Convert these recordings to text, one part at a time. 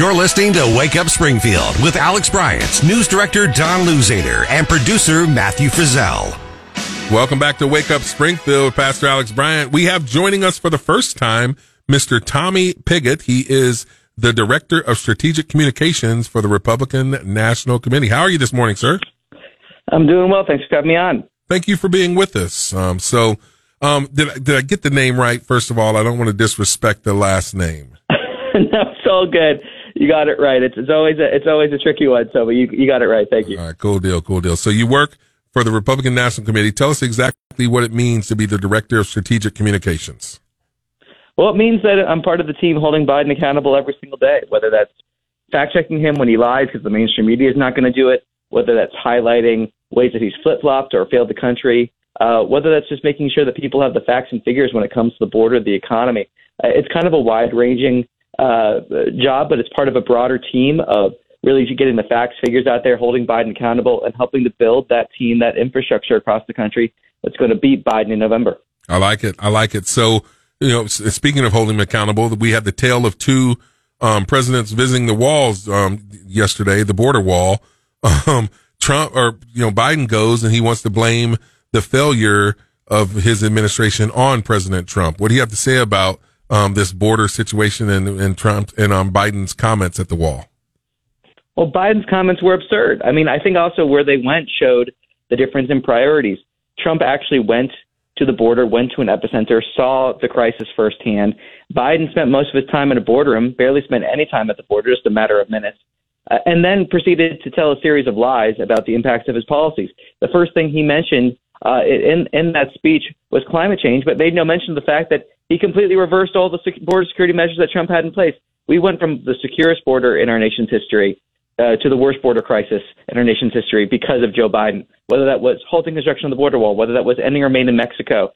You're listening to Wake Up Springfield with Alex Bryant, news director Don Luzader, and producer Matthew Frizzell. Welcome back to Wake Up Springfield, Pastor Alex Bryant. We have joining us for the first time Mr. Tommy Pigott. He is the Director of Strategic Communications for the Republican National Committee. How are you this morning, sir? I'm doing well. Thanks for having me on. Thank you for being with us. Um, so, um, did I, did I get the name right? First of all, I don't want to disrespect the last name. no, it's all good. You got it right. It's, it's always a, it's always a tricky one. So, but you you got it right. Thank you. All right, cool deal, cool deal. So you work for the Republican National Committee. Tell us exactly what it means to be the Director of Strategic Communications. Well, it means that I'm part of the team holding Biden accountable every single day, whether that's fact checking him when he lies because the mainstream media is not going to do it, whether that's highlighting ways that he's flip flopped or failed the country, uh, whether that's just making sure that people have the facts and figures when it comes to the border, the economy. Uh, it's kind of a wide ranging uh, job, but it's part of a broader team of really getting the facts, figures out there, holding Biden accountable, and helping to build that team, that infrastructure across the country that's going to beat Biden in November. I like it. I like it. So, you know, speaking of holding him accountable, we had the tale of two um, presidents visiting the walls um, yesterday, the border wall. Um, Trump or you know Biden goes and he wants to blame the failure of his administration on President Trump. What do you have to say about um, this border situation and, and Trump and um, Biden's comments at the wall? Well, Biden's comments were absurd. I mean, I think also where they went showed the difference in priorities. Trump actually went to the border, went to an epicenter, saw the crisis firsthand. Biden spent most of his time in a boardroom, barely spent any time at the border, just a matter of minutes, uh, and then proceeded to tell a series of lies about the impacts of his policies. The first thing he mentioned uh, in in that speech was climate change, but made no mention of the fact that he completely reversed all the border security measures that Trump had in place. We went from the securest border in our nation's history uh, to the worst border crisis in our nation's history because of Joe Biden. Whether that was halting construction of the border wall, whether that was ending remain in Mexico,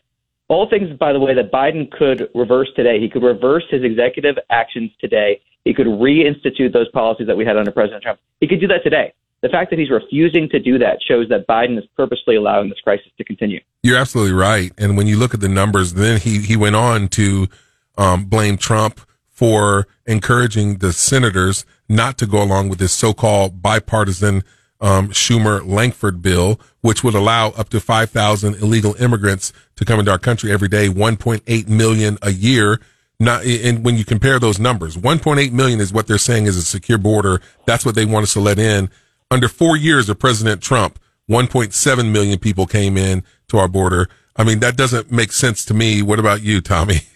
all things, by the way, that Biden could reverse today. He could reverse his executive actions today. He could reinstitute those policies that we had under President Trump. He could do that today. The fact that he's refusing to do that shows that Biden is purposely allowing this crisis to continue. You're absolutely right. And when you look at the numbers, then he, he went on to um, blame Trump for encouraging the senators not to go along with this so-called bipartisan um, Schumer Lankford bill, which would allow up to 5,000 illegal immigrants to come into our country every day, 1.8 million a year. Not, and when you compare those numbers, 1.8 million is what they're saying is a secure border. That's what they want us to let in. Under four years of President Trump, 1.7 million people came in to our border. I mean, that doesn't make sense to me. What about you, Tommy?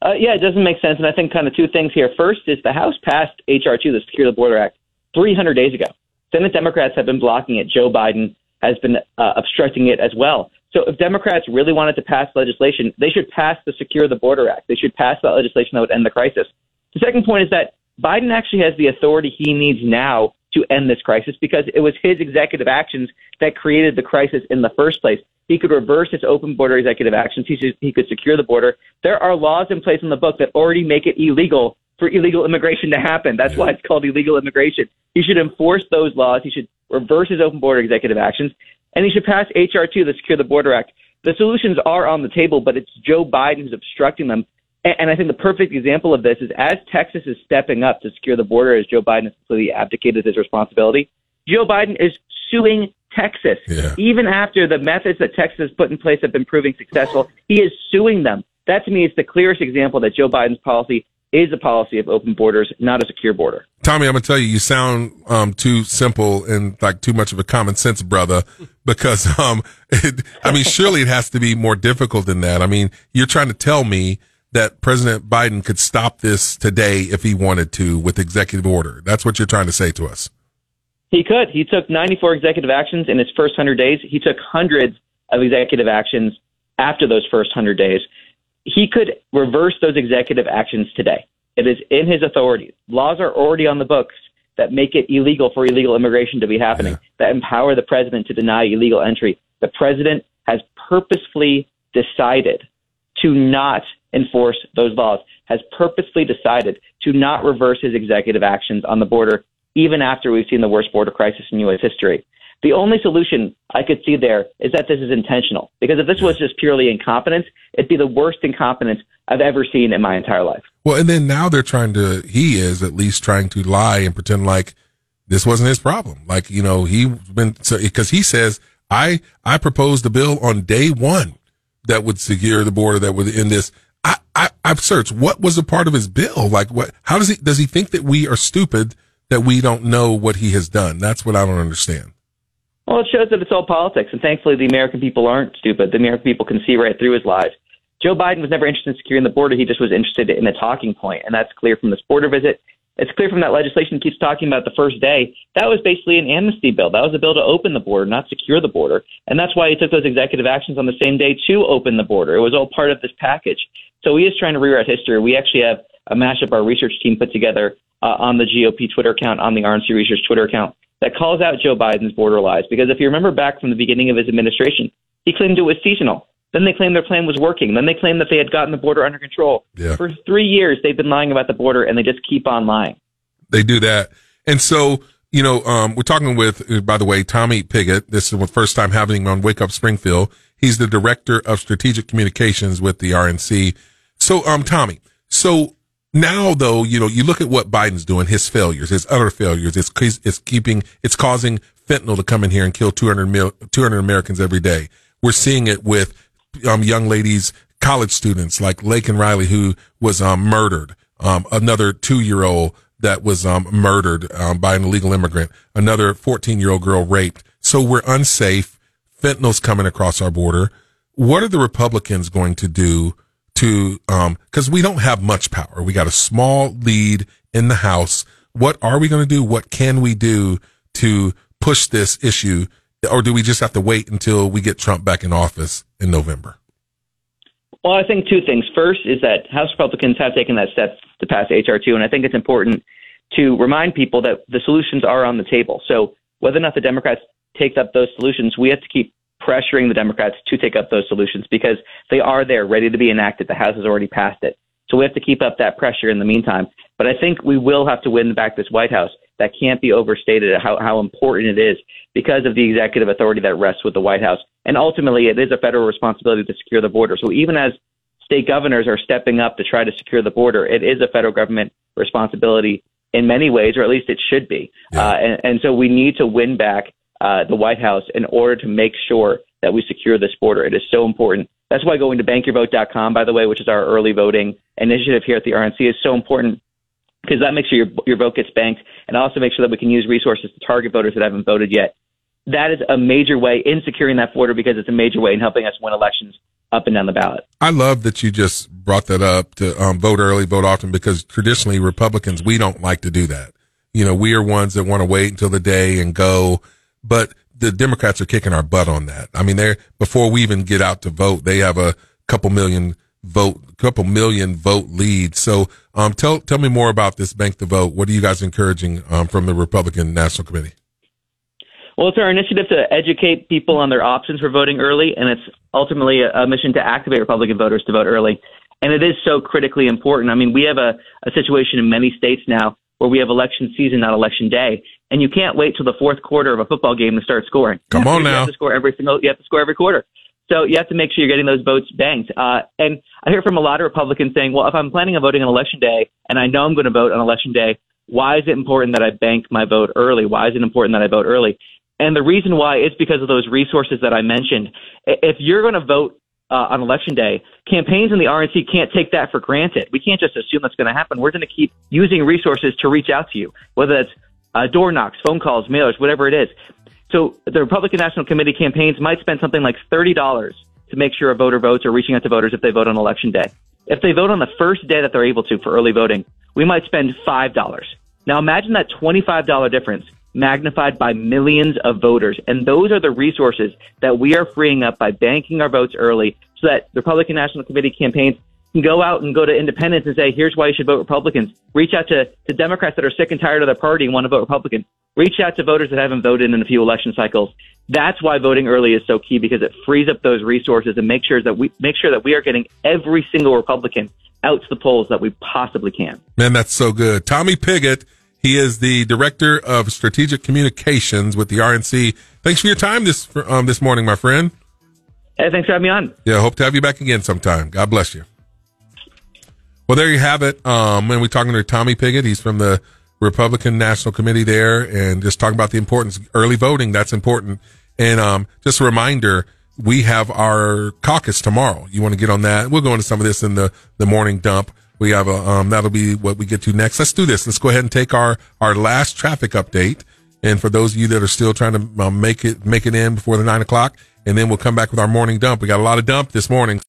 Uh, yeah, it doesn't make sense. And I think kind of two things here. First is the House passed H.R. 2, the Secure the Border Act, 300 days ago. Senate Democrats have been blocking it. Joe Biden has been uh, obstructing it as well. So if Democrats really wanted to pass legislation, they should pass the Secure the Border Act. They should pass that legislation that would end the crisis. The second point is that Biden actually has the authority he needs now to end this crisis because it was his executive actions that created the crisis in the first place. He could reverse his open border executive actions. He, should, he could secure the border. There are laws in place in the book that already make it illegal for illegal immigration to happen. That's why it's called illegal immigration. He should enforce those laws. He should reverse his open border executive actions, and he should pass H.R. 2, the Secure the Border Act. The solutions are on the table, but it's Joe Biden who's obstructing them. And I think the perfect example of this is as Texas is stepping up to secure the border, as Joe Biden has completely abdicated his responsibility, Joe Biden is suing Texas. Yeah. Even after the methods that Texas has put in place have been proving successful, he is suing them. That to me is the clearest example that Joe Biden's policy is a policy of open borders, not a secure border. Tommy, I'm gonna tell you, you sound um, too simple and like too much of a common sense brother. Because um, it, I mean, surely it has to be more difficult than that. I mean, you're trying to tell me that President Biden could stop this today if he wanted to with executive order. That's what you're trying to say to us. He could. He took 94 executive actions in his first 100 days. He took hundreds of executive actions after those first 100 days. He could reverse those executive actions today. It is in his authority. Laws are already on the books that make it illegal for illegal immigration to be happening, yeah. that empower the president to deny illegal entry. The president has purposefully decided to not enforce those laws, has purposely decided to not reverse his executive actions on the border, even after we've seen the worst border crisis in U.S. history. The only solution I could see there is that this is intentional. Because if this was just purely incompetence, it'd be the worst incompetence I've ever seen in my entire life. Well, and then now they're trying to, he is at least trying to lie and pretend like this wasn't his problem. Like, you know, he been, so, cause he says, I, I proposed a bill on day one that would secure the border that would end this. I've searched what was a part of his bill. Like what, how does he, does he think that we are stupid that we don't know what he has done? That's what I don't understand. Well, it shows that it's all politics. And thankfully, the American people aren't stupid. The American people can see right through his lies. Joe Biden was never interested in securing the border. He just was interested in a talking point, and that's clear from this border visit. It's clear from that legislation he keeps talking about the first day. That was basically an amnesty bill. That was a bill to open the border, not secure the border. And that's why he took those executive actions on the same day to open the border. It was all part of this package. So he is trying to rewrite history. We actually have a mashup our research team put together uh, on the GOP Twitter account, on the RNC Research Twitter account, that calls out Joe Biden's border lies. Because if you remember back from the beginning of his administration, he claimed it was seasonal. Then they claimed their plan was working. Then they claimed that they had gotten the border under control. Yeah. For three years, they've been lying about the border, and they just keep on lying. They do that. And so, you know, um, we're talking with, uh, by the way, Tommy Pigott. This is the first time having him on Wake Up Springfield. He's the director of strategic communications with the RNC. So, um, Tommy, so now though, you know, you look at what Biden's doing, his failures, his utter failures. It's, it's keeping, it's causing fentanyl to come in here and kill 200 mil, 200 Americans every day. We're seeing it with um, young ladies, college students like Laken Riley, who was um, murdered. Um, another two year old that was um, murdered um, by an illegal immigrant. Another 14 year old girl raped. So we're unsafe. Fentanyl's coming across our border. What are the Republicans going to do to, because um, we don't have much power. We got a small lead in the House. What are we going to do? What can we do to push this issue? Or do we just have to wait until we get Trump back in office in November? Well, I think two things. First is that House Republicans have taken that step to pass H.R. 2, and I think it's important to remind people that the solutions are on the table. So whether or not the Democrats take up those solutions, we have to keep pressuring the Democrats to take up those solutions because they are there, ready to be enacted. The House has already passed it. So we have to keep up that pressure in the meantime. But I think we will have to win back this White House. That can't be overstated how, how important it is because of the executive authority that rests with the White House. And ultimately, it is a federal responsibility to secure the border. So even as state governors are stepping up to try to secure the border, it is a federal government responsibility in many ways, or at least it should be. Yeah. Uh, and, and so we need to win back uh, the White House in order to make sure that we secure this border. It is so important. That's why going to bankyourvote.com, by the way, which is our early voting initiative here at the RNC, is so important because that makes sure your, your vote gets banked and also make sure that we can use resources to target voters that haven't voted yet. That is a major way in securing that border because it's a major way in helping us win elections up and down the ballot. I love that you just brought that up to um, vote early, vote often, because traditionally Republicans, we don't like to do that. You know, we are ones that want to wait until the day and go but the Democrats are kicking our butt on that. I mean, they're, before we even get out to vote, they have a couple million vote, couple million vote lead. So, um, tell, tell me more about this bank the vote. What are you guys encouraging, um, from the Republican National Committee? Well, it's our initiative to educate people on their options for voting early, and it's ultimately a, a mission to activate Republican voters to vote early. And it is so critically important. I mean, we have a, a situation in many states now where we have election season, not election day and you can't wait till the fourth quarter of a football game to start scoring. Come on now. You have to score every single. You have to score every quarter. So you have to make sure you're getting those votes banked. Uh, and I hear from a lot of Republicans saying, well, if I'm planning on voting on election day and I know I'm going to vote on election day, why is it important that I bank my vote early? Why is it important that I vote early? And the reason why is because of those resources that I mentioned. If you're going to vote uh, on election day, campaigns in the RNC can't take that for granted. We can't just assume that's going to happen. We're going to keep using resources to reach out to you, whether that's uh, door knocks, phone calls, mailers, whatever it is. So the Republican National Committee campaigns might spend something like $30 to make sure a voter votes or reaching out to voters if they vote on election day. If they vote on the first day that they're able to for early voting, we might spend $5. Now imagine that $25 difference magnified by millions of voters. And those are the resources that we are freeing up by banking our votes early so that the Republican National Committee campaigns go out and go to independents and say, here's why you should vote Republicans. Reach out to, to Democrats that are sick and tired of their party and want to vote Republican. Reach out to voters that haven't voted in a few election cycles. That's why voting early is so key because it frees up those resources and make sure that we make sure that we are getting every single Republican out to the polls that we possibly can. Man, that's so good. Tommy Pigott, he is the director of strategic communications with the RNC. Thanks for your time this um, this morning, my friend. Hey, thanks for having me on. Yeah, hope to have you back again sometime. God bless you. Well, there you have it. Um, when we're talking to Tommy Pigott, he's from the Republican National Committee there, and just talking about the importance early voting. That's important. And um, just a reminder, we have our caucus tomorrow. You want to get on that? We'll go into some of this in the the morning dump. We have a um, that'll be what we get to next. Let's do this. Let's go ahead and take our our last traffic update. And for those of you that are still trying to um, make it make it in before the nine o'clock, and then we'll come back with our morning dump. We got a lot of dump this morning.